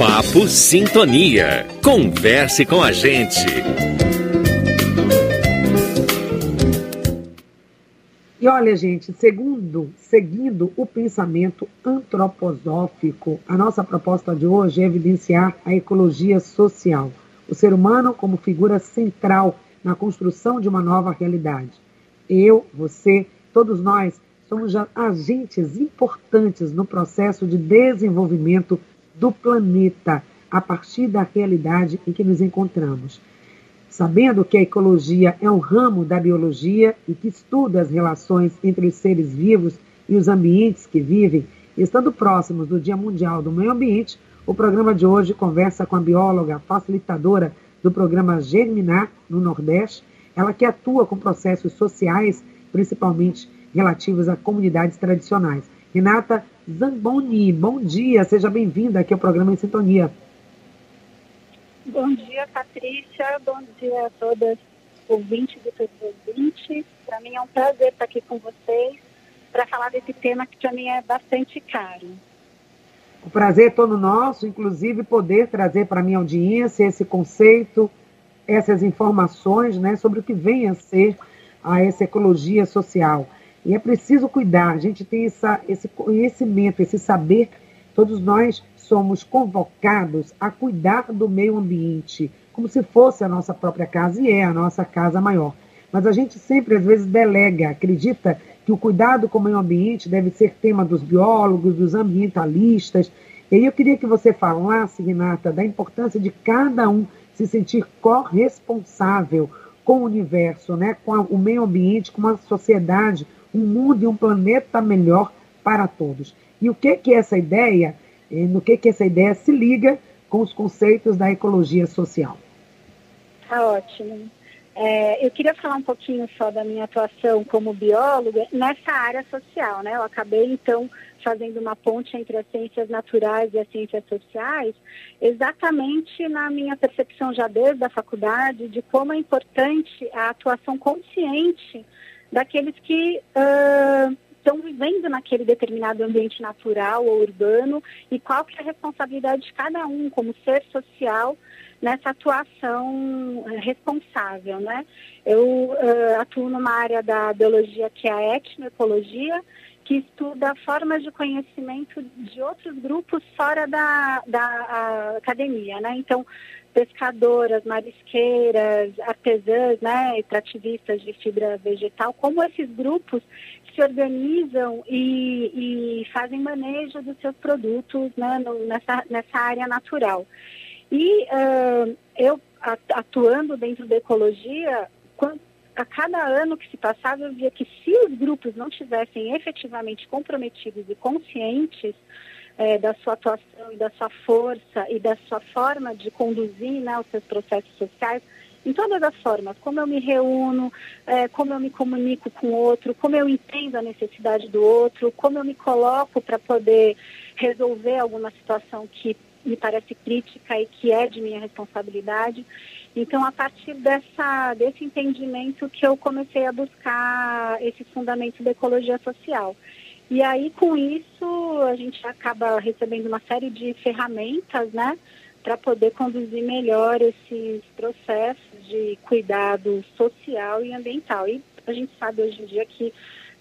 Papo Sintonia. Converse com a gente. E olha, gente, segundo, seguindo o pensamento antroposófico, a nossa proposta de hoje é evidenciar a ecologia social, o ser humano como figura central na construção de uma nova realidade. Eu, você, todos nós somos agentes importantes no processo de desenvolvimento do planeta a partir da realidade em que nos encontramos. Sabendo que a ecologia é um ramo da biologia e que estuda as relações entre os seres vivos e os ambientes que vivem, estando próximos do Dia Mundial do Meio Ambiente, o programa de hoje conversa com a bióloga facilitadora do programa Germinar no Nordeste, ela que atua com processos sociais, principalmente relativos a comunidades tradicionais. Renata Zamboni, bom dia, seja bem-vinda aqui ao programa Em Sintonia. Bom dia, Patrícia. Bom dia a todas ouvintes e todos ouvintes. Para mim é um prazer estar aqui com vocês para falar desse tema que para mim é bastante caro. O prazer é todo nosso, inclusive poder trazer para a minha audiência esse conceito, essas informações né, sobre o que vem a ser a essa ecologia social. E é preciso cuidar, a gente tem essa, esse conhecimento, esse saber, todos nós somos convocados a cuidar do meio ambiente, como se fosse a nossa própria casa, e é a nossa casa maior. Mas a gente sempre, às vezes, delega, acredita que o cuidado com o meio ambiente deve ser tema dos biólogos, dos ambientalistas. E aí eu queria que você falasse, Renata, da importância de cada um se sentir corresponsável com o universo, né? com o meio ambiente, com uma sociedade, um mundo e um planeta melhor para todos. E o que, que essa ideia no que, que essa ideia se liga com os conceitos da ecologia social. Tá ótimo. É, eu queria falar um pouquinho só da minha atuação como bióloga nessa área social, né? Eu acabei, então, fazendo uma ponte entre as ciências naturais e as ciências sociais, exatamente na minha percepção já desde a faculdade de como é importante a atuação consciente daqueles que uh, estão vivendo naquele determinado ambiente natural ou urbano e qual que é a responsabilidade de cada um como ser social nessa atuação eh, responsável, né? Eu uh, atuo numa área da biologia que é a etnoecologia, que estuda formas de conhecimento de outros grupos fora da, da academia, né? Então, pescadoras, marisqueiras, artesãs, né, extrativistas de fibra vegetal, como esses grupos se organizam e, e fazem manejo dos seus produtos né, no, nessa, nessa área natural. E uh, eu, atuando dentro da ecologia, quando, a cada ano que se passava, eu via que se os grupos não tivessem efetivamente comprometidos e conscientes é, da sua atuação e da sua força e da sua forma de conduzir né, os seus processos sociais, em todas as formas, como eu me reúno, é, como eu me comunico com o outro, como eu entendo a necessidade do outro, como eu me coloco para poder resolver alguma situação que me parece crítica e que é de minha responsabilidade. Então, a partir dessa, desse entendimento que eu comecei a buscar esse fundamento da ecologia social. E aí, com isso, a gente acaba recebendo uma série de ferramentas, né? para poder conduzir melhor esses processos de cuidado social e ambiental. E a gente sabe hoje em dia que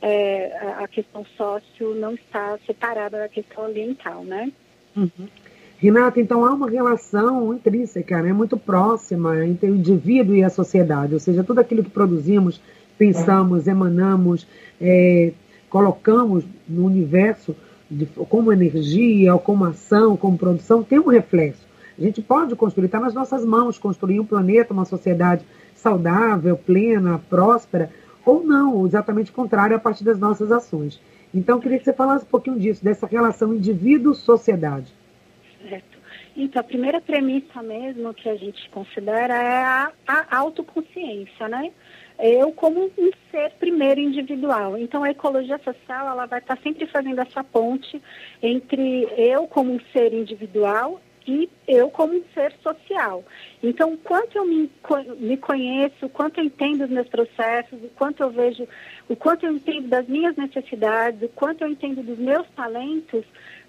é, a questão sócio não está separada da questão ambiental, né? Uhum. Renata, então há uma relação intrínseca, né, muito próxima entre o indivíduo e a sociedade, ou seja, tudo aquilo que produzimos, pensamos, emanamos, é, colocamos no universo de, como energia, ou como ação, como produção, tem um reflexo. A gente pode construir, está nas nossas mãos, construir um planeta, uma sociedade saudável, plena, próspera, ou não, exatamente contrário, a partir das nossas ações. Então, eu queria que você falasse um pouquinho disso, dessa relação indivíduo-sociedade. Certo. Então, a primeira premissa mesmo que a gente considera é a, a autoconsciência, né? Eu como um ser primeiro individual. Então, a ecologia social, ela vai estar sempre fazendo essa ponte entre eu como um ser individual e eu como um ser social. Então, quanto eu me, me conheço, o quanto eu entendo os meus processos, o quanto eu vejo, o quanto eu entendo das minhas necessidades, o quanto eu entendo dos meus talentos,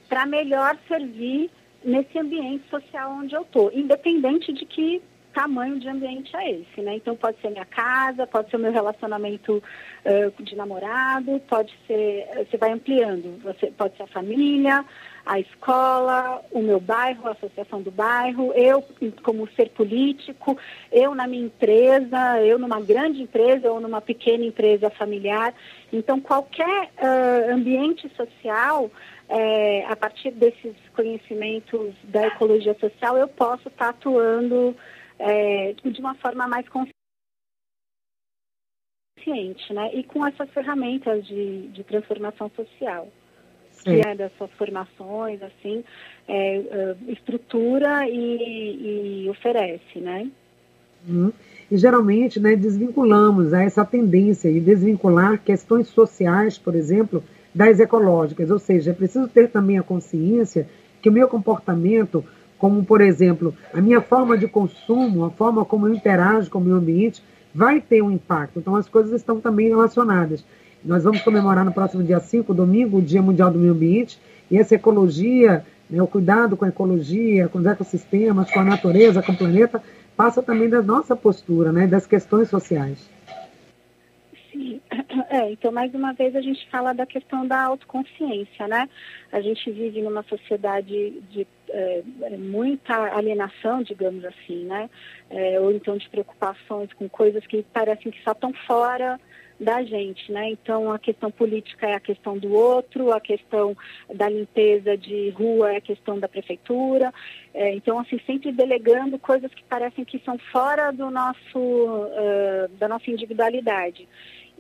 para melhor servir nesse ambiente social onde eu estou, independente de que tamanho de ambiente é esse, né? Então pode ser minha casa, pode ser o meu relacionamento uh, de namorado, pode ser, você vai ampliando, você pode ser a família, a escola, o meu bairro, a associação do bairro, eu como ser político, eu na minha empresa, eu numa grande empresa ou numa pequena empresa familiar. Então qualquer uh, ambiente social é, a partir desses conhecimentos da ecologia social, eu posso estar atuando é, de uma forma mais consciente, né? E com essas ferramentas de, de transformação social, Sim. que é dessas formações, assim, é, é, estrutura e, e, oferece, né? Uhum. E geralmente, né, desvinculamos a essa tendência de desvincular questões sociais, por exemplo, das ecológicas, ou seja, é preciso ter também a consciência que o meu comportamento como, por exemplo, a minha forma de consumo, a forma como eu interajo com o meio ambiente, vai ter um impacto. Então, as coisas estão também relacionadas. Nós vamos comemorar no próximo dia 5, domingo, o Dia Mundial do Meio Ambiente, e essa ecologia, né, o cuidado com a ecologia, com os ecossistemas, com a natureza, com o planeta, passa também da nossa postura, né, das questões sociais. É, então mais uma vez a gente fala da questão da autoconsciência, né? A gente vive numa sociedade de é, é, muita alienação, digamos assim, né? É, ou então de preocupações com coisas que parecem que só estão fora da gente, né? Então a questão política é a questão do outro, a questão da limpeza de rua é a questão da prefeitura. É, então assim sempre delegando coisas que parecem que são fora do nosso uh, da nossa individualidade.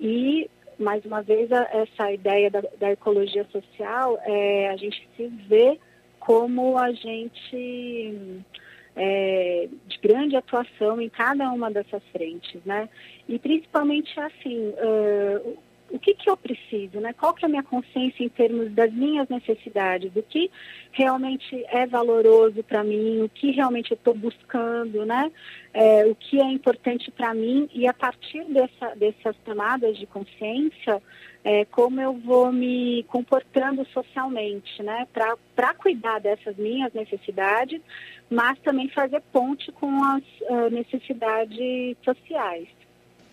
E mais uma vez essa ideia da, da ecologia social é a gente se vê como a gente é, de grande atuação em cada uma dessas frentes, né? E principalmente assim, uh, o que, que eu preciso, né? Qual que é a minha consciência em termos das minhas necessidades, o que realmente é valoroso para mim, o que realmente eu estou buscando, né? É, o que é importante para mim e a partir dessa, dessas tomadas de consciência, é, como eu vou me comportando socialmente, né? Para cuidar dessas minhas necessidades, mas também fazer ponte com as uh, necessidades sociais.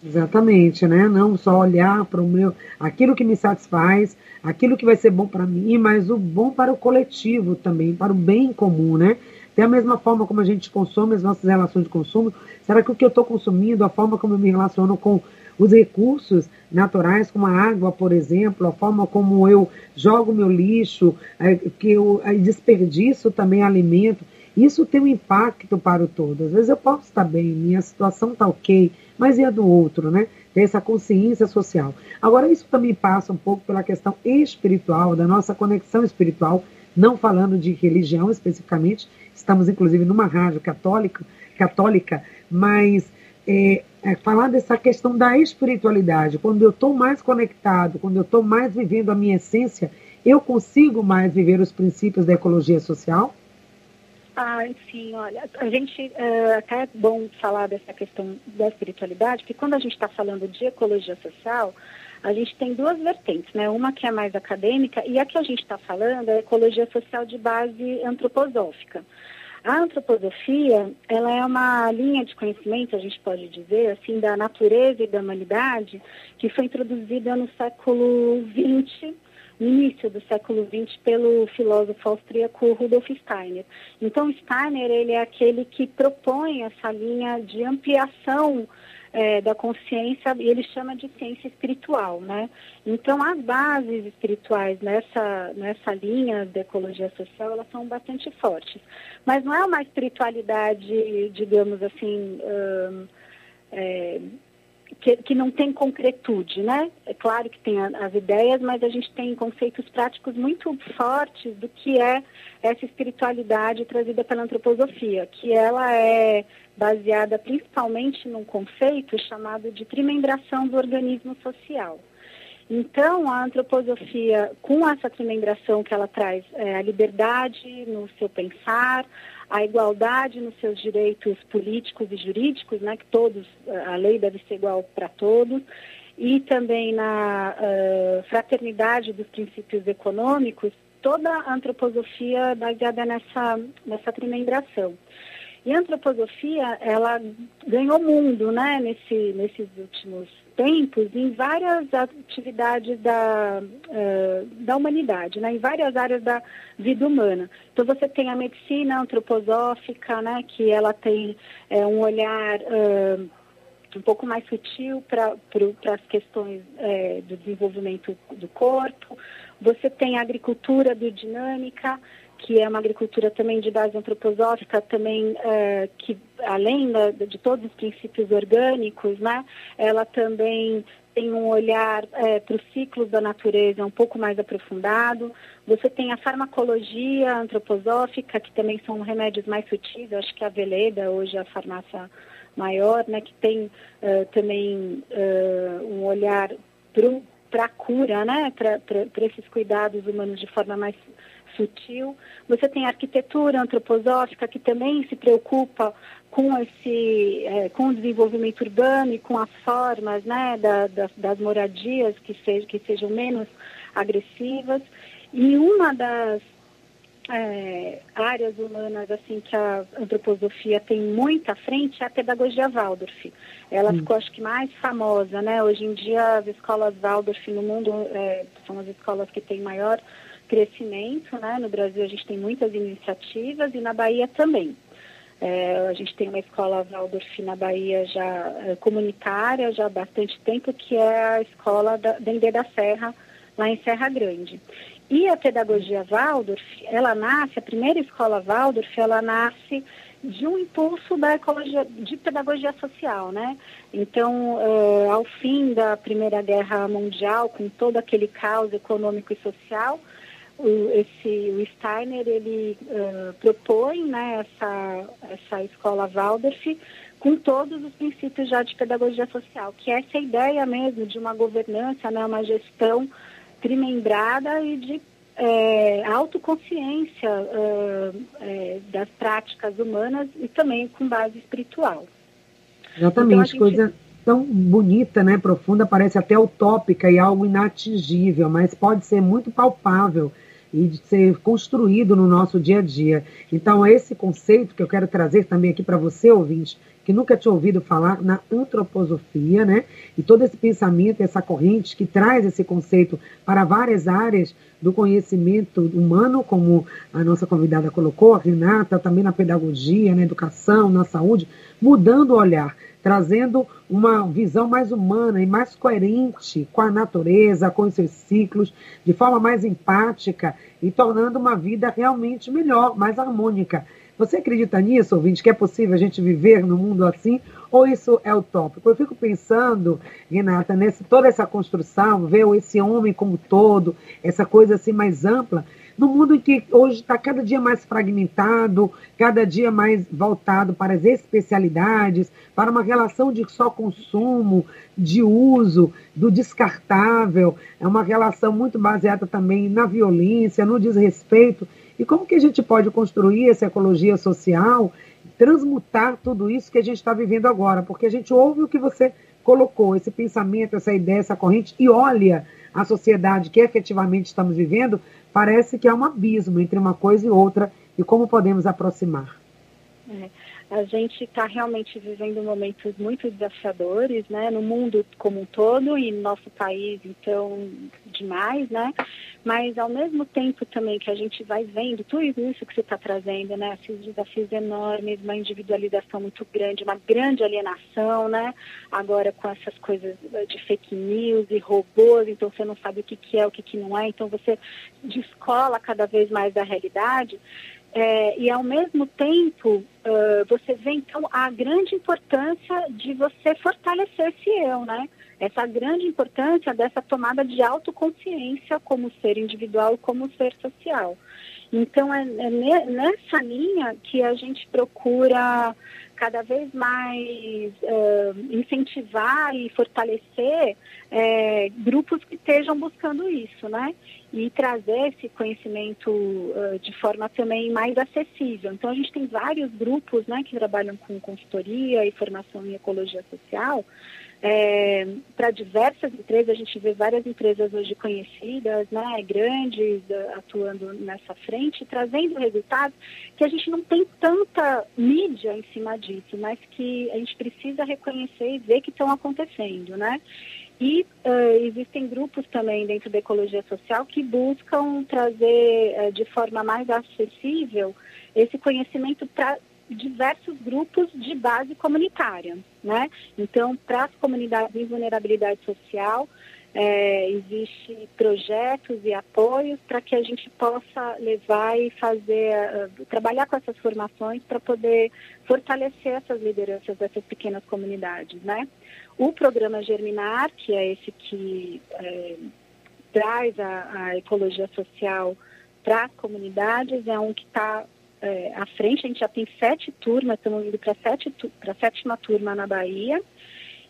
Exatamente, né? Não só olhar para o meu, aquilo que me satisfaz, aquilo que vai ser bom para mim, mas o bom para o coletivo também, para o bem comum, né? Da mesma forma como a gente consome as nossas relações de consumo, será que o que eu estou consumindo, a forma como eu me relaciono com os recursos naturais, como a água, por exemplo, a forma como eu jogo meu lixo, é, que eu desperdiço também alimento, isso tem um impacto para o todo. Às vezes eu posso estar bem, minha situação está ok, mas e a do outro, né? Ter essa consciência social. Agora, isso também passa um pouco pela questão espiritual, da nossa conexão espiritual, não falando de religião especificamente, estamos inclusive numa rádio católica, católica mas é, é falar dessa questão da espiritualidade. Quando eu estou mais conectado, quando eu estou mais vivendo a minha essência, eu consigo mais viver os princípios da ecologia social? Ah, sim, olha, a gente uh, até é bom falar dessa questão da espiritualidade, porque quando a gente está falando de ecologia social, a gente tem duas vertentes, né? Uma que é mais acadêmica e a que a gente está falando é a ecologia social de base antroposófica. A antroposofia, ela é uma linha de conhecimento, a gente pode dizer, assim, da natureza e da humanidade, que foi introduzida no século XX no início do século XX pelo filósofo austríaco Rudolf Steiner. Então, Steiner ele é aquele que propõe essa linha de ampliação é, da consciência e ele chama de ciência espiritual, né? Então, as bases espirituais nessa, nessa linha da ecologia social, elas são bastante fortes. Mas não é uma espiritualidade, digamos assim, hum, é, que, que, não tem concretude, né? É claro que tem as ideias, mas a gente tem conceitos práticos muito fortes do que é essa espiritualidade trazida pela antroposofia, que ela é baseada principalmente num conceito chamado de trimembração do organismo social. Então, a antroposofia, com essa trimembração que ela traz, é, a liberdade no seu pensar, a igualdade nos seus direitos políticos e jurídicos, né, que todos, a lei deve ser igual para todos, e também na uh, fraternidade dos princípios econômicos, toda a antroposofia baseada nessa, nessa trimembração. E a antroposofia, ela ganhou mundo, né, nesse, nesses últimos tempos, em várias atividades da, uh, da humanidade, né, em várias áreas da vida humana. Então, você tem a medicina antroposófica, né, que ela tem é, um olhar... Uh, um pouco mais sutil para as questões é, do desenvolvimento do corpo. Você tem a agricultura biodinâmica, que é uma agricultura também de base antroposófica, também é, que além da, de todos os princípios orgânicos, né, ela também tem um olhar é, para os ciclos da natureza um pouco mais aprofundado. Você tem a farmacologia antroposófica, que também são remédios mais sutis. Acho que a Veleda, hoje a farmácia maior, né, que tem uh, também uh, um olhar para a cura, né, para esses cuidados humanos de forma mais sutil. Você tem a arquitetura antroposófica, que também se preocupa com, esse, é, com o desenvolvimento urbano e com as formas né, da, da, das moradias que, que sejam menos agressivas. E uma das é, áreas humanas assim que a antroposofia tem muita frente é a pedagogia Waldorf. Ela hum. ficou acho que mais famosa, né? Hoje em dia as escolas Waldorf no mundo é, são as escolas que têm maior crescimento, né? No Brasil a gente tem muitas iniciativas e na Bahia também. É, a gente tem uma escola Waldorf na Bahia já é, comunitária já há bastante tempo, que é a escola da Dendê da Serra, lá em Serra Grande. E a pedagogia Waldorf, ela nasce, a primeira escola Waldorf, ela nasce de um impulso da ecologia, de pedagogia social, né? Então, uh, ao fim da Primeira Guerra Mundial, com todo aquele caos econômico e social, o, esse, o Steiner, ele uh, propõe né, essa, essa escola Waldorf com todos os princípios já de pedagogia social, que é essa ideia mesmo de uma governança, né, uma gestão trimembrada e de é, autoconsciência é, é, das práticas humanas e também com base espiritual. Exatamente, então, gente... coisa tão bonita, né, profunda, parece até utópica e algo inatingível, mas pode ser muito palpável e de ser construído no nosso dia a dia. Então, esse conceito que eu quero trazer também aqui para você, ouvinte, que nunca tinha ouvido falar na antroposofia, né? E todo esse pensamento, essa corrente que traz esse conceito para várias áreas do conhecimento humano, como a nossa convidada colocou, a Renata, também na pedagogia, na educação, na saúde, mudando o olhar, trazendo uma visão mais humana e mais coerente com a natureza, com os seus ciclos, de forma mais empática e tornando uma vida realmente melhor, mais harmônica. Você acredita nisso, ouvinte, que é possível a gente viver no mundo assim? Ou isso é utópico? Eu fico pensando, Renata, nessa, toda essa construção, ver esse homem como todo, essa coisa assim mais ampla, no mundo em que hoje está cada dia mais fragmentado, cada dia mais voltado para as especialidades, para uma relação de só consumo, de uso, do descartável, é uma relação muito baseada também na violência, no desrespeito. E como que a gente pode construir essa ecologia social, transmutar tudo isso que a gente está vivendo agora? Porque a gente ouve o que você colocou, esse pensamento, essa ideia, essa corrente, e olha a sociedade que efetivamente estamos vivendo, parece que há um abismo entre uma coisa e outra, e como podemos aproximar? É. A gente está realmente vivendo momentos muito desafiadores, né, no mundo como um todo e no nosso país, então, demais, né? Mas ao mesmo tempo também que a gente vai vendo tudo isso que você está trazendo, né, esses desafios enormes, uma individualização muito grande, uma grande alienação, né? Agora com essas coisas de fake news e robôs, então você não sabe o que, que é, o que, que não é, então você descola cada vez mais da realidade. É, e ao mesmo tempo, uh, você vê então a grande importância de você fortalecer esse eu, né? Essa grande importância dessa tomada de autoconsciência como ser individual, como ser social. Então, é, é nessa linha que a gente procura cada vez mais incentivar e fortalecer é, grupos que estejam buscando isso, né? E trazer esse conhecimento uh, de forma também mais acessível. Então, a gente tem vários grupos né, que trabalham com consultoria e formação em ecologia social, é, para diversas empresas, a gente vê várias empresas hoje conhecidas, né, grandes, atuando nessa frente, trazendo resultados que a gente não tem tanta mídia em cima disso, mas que a gente precisa reconhecer e ver que estão acontecendo, né? E uh, existem grupos também dentro da ecologia social que buscam trazer uh, de forma mais acessível esse conhecimento para diversos grupos de base comunitária, né? Então, para as comunidades em vulnerabilidade social, é, existe projetos e apoios para que a gente possa levar e fazer, uh, trabalhar com essas formações para poder fortalecer essas lideranças dessas pequenas comunidades, né? O programa Germinar, que é esse que é, traz a, a ecologia social para as comunidades, é um que está é, à frente, a gente já tem sete turmas, estamos indo para a sétima turma na Bahia.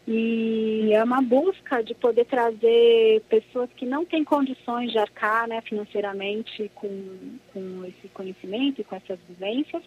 E é uma busca de poder trazer pessoas que não têm condições de arcar né, financeiramente com, com esse conhecimento e com essas vivências.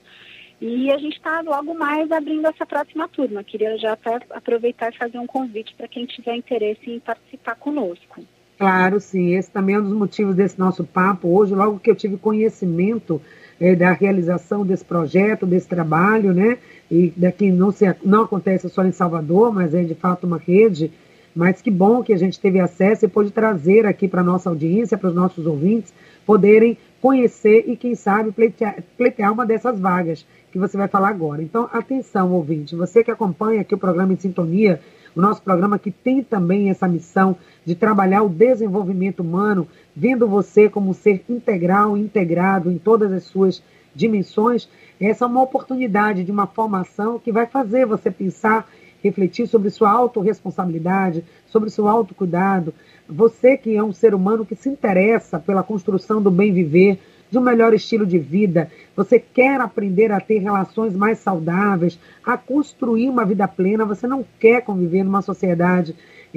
E a gente está logo mais abrindo essa próxima turma. Queria já até aproveitar e fazer um convite para quem tiver interesse em participar conosco. Claro, sim. Esse também é um dos motivos desse nosso papo hoje. Logo que eu tive conhecimento é, da realização desse projeto, desse trabalho, né? E daqui não, se, não acontece só em Salvador, mas é de fato uma rede. Mas que bom que a gente teve acesso e pôde trazer aqui para a nossa audiência, para os nossos ouvintes, poderem conhecer e, quem sabe, pleitear, pleitear uma dessas vagas que você vai falar agora. Então, atenção, ouvinte, você que acompanha aqui o programa em Sintonia, o nosso programa que tem também essa missão de trabalhar o desenvolvimento humano, vendo você como um ser integral, integrado em todas as suas dimensões, essa é uma oportunidade de uma formação que vai fazer você pensar, refletir sobre sua autorresponsabilidade, sobre seu autocuidado. Você que é um ser humano que se interessa pela construção do bem viver, de um melhor estilo de vida, você quer aprender a ter relações mais saudáveis, a construir uma vida plena, você não quer conviver numa sociedade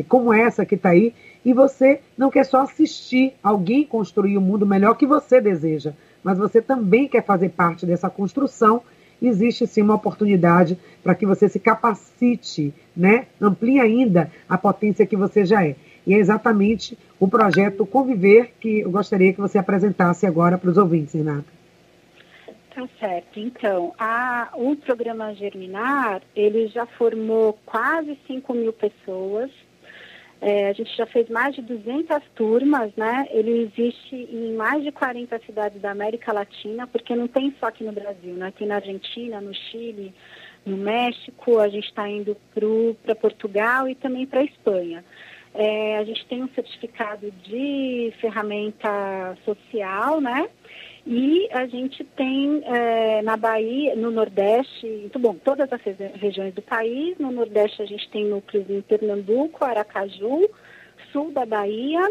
como essa que está aí, e você não quer só assistir alguém construir o um mundo melhor que você deseja, mas você também quer fazer parte dessa construção. Existe sim uma oportunidade para que você se capacite, né? Amplie ainda a potência que você já é. E é exatamente o projeto Conviver que eu gostaria que você apresentasse agora para os ouvintes, Renata. Tá certo. Então, a, o programa Germinar, ele já formou quase 5 mil pessoas. É, a gente já fez mais de 200 turmas, né? Ele existe em mais de 40 cidades da América Latina, porque não tem só aqui no Brasil, né? Tem na Argentina, no Chile, no México, a gente está indo para Portugal e também para a Espanha. É, a gente tem um certificado de ferramenta social, né? E a gente tem é, na Bahia, no Nordeste, muito bom, todas as regiões do país. No Nordeste a gente tem núcleos em Pernambuco, Aracaju, sul da Bahia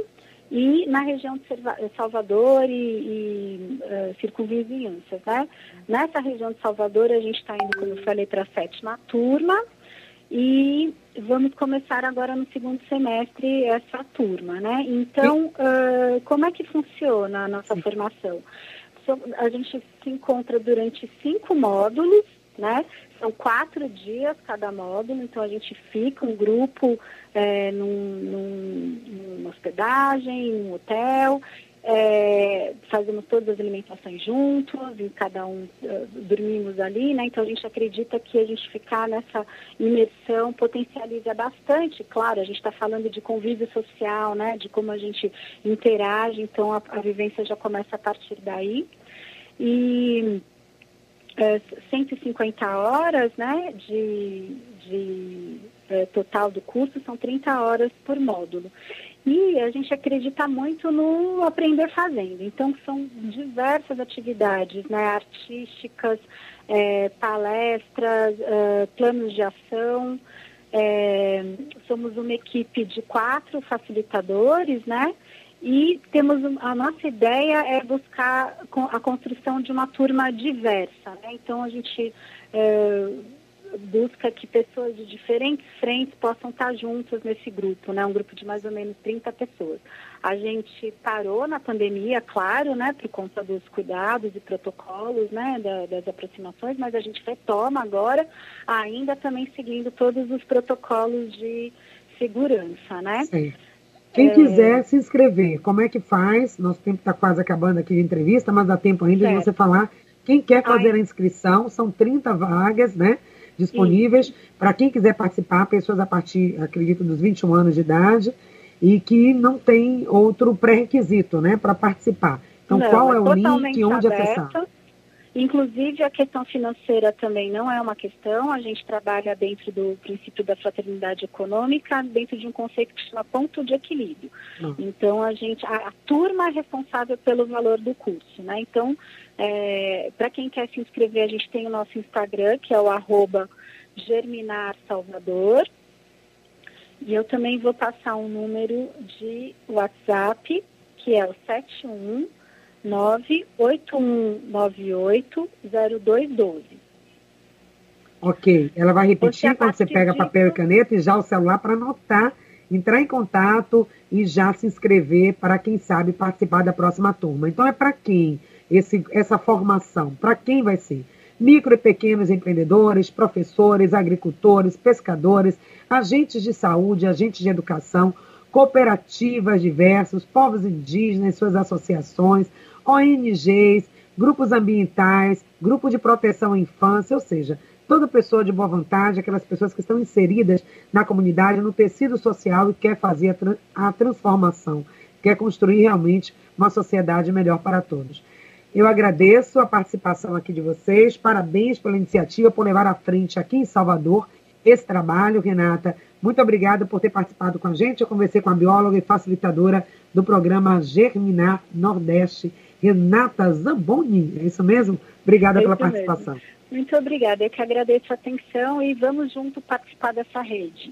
e na região de Salvador e, e uh, circunvizinhanças, né? Nessa região de Salvador a gente está indo, como eu falei, para a sétima turma e vamos começar agora no segundo semestre essa turma, né? Então, uh, como é que funciona a nossa formação? A gente se encontra durante cinco módulos, né? São quatro dias cada módulo, então a gente fica um grupo é, num, num, numa hospedagem, em um hotel, é, fazemos todas as alimentações juntos, e cada um uh, dormimos ali, né? Então a gente acredita que a gente ficar nessa imersão potencializa bastante. Claro, a gente está falando de convívio social, né? De como a gente interage, então a, a vivência já começa a partir daí. E é, 150 horas, né? De, de é, total do curso são 30 horas por módulo. E a gente acredita muito no aprender fazendo. Então, são diversas atividades né, artísticas, é, palestras, é, planos de ação. É, somos uma equipe de quatro facilitadores, né? E temos a nossa ideia é buscar a construção de uma turma diversa. Né? Então, a gente é, busca que pessoas de diferentes frentes possam estar juntas nesse grupo, né? Um grupo de mais ou menos 30 pessoas. A gente parou na pandemia, claro, né? Por conta dos cuidados e protocolos, né? Da, das aproximações, mas a gente retoma agora, ainda também seguindo todos os protocolos de segurança, né? Sim. Quem é... quiser se inscrever, como é que faz? Nosso tempo está quase acabando aqui de entrevista, mas dá tempo ainda certo. de você falar. Quem quer fazer Ai. a inscrição, são 30 vagas, né? Disponíveis para quem quiser participar, pessoas a partir, acredito, dos 21 anos de idade e que não tem outro pré-requisito, né, para participar. Então, não, qual é, é o link, onde aberto. acessar? Inclusive, a questão financeira também não é uma questão. A gente trabalha dentro do princípio da fraternidade econômica, dentro de um conceito que chama ponto de equilíbrio. Não. Então, a gente, a, a, turma é responsável pelo valor do curso, né? Então, é, para quem quer se inscrever, a gente tem o nosso Instagram, que é o arroba Germinar Salvador. E eu também vou passar um número de WhatsApp, que é o 71 981980212. Ok, ela vai repetir você, quando você pega papel e caneta e já o celular para anotar, entrar em contato e já se inscrever para quem sabe participar da próxima turma. Então é para quem esse, essa formação? Para quem vai ser? Micro e pequenos empreendedores, professores, agricultores, pescadores, agentes de saúde, agentes de educação, cooperativas diversas, povos indígenas, suas associações, ONGs, grupos ambientais, grupo de proteção à infância, ou seja, toda pessoa de boa vontade, aquelas pessoas que estão inseridas na comunidade, no tecido social e quer fazer a, tra a transformação, quer construir realmente uma sociedade melhor para todos. Eu agradeço a participação aqui de vocês, parabéns pela iniciativa, por levar à frente aqui em Salvador esse trabalho, Renata. Muito obrigada por ter participado com a gente. Eu conversei com a bióloga e facilitadora do programa Germinar Nordeste, Renata Zamboni. É isso mesmo? Obrigada é pela participação. Mesmo. Muito obrigada. Eu que agradeço a atenção e vamos junto participar dessa rede.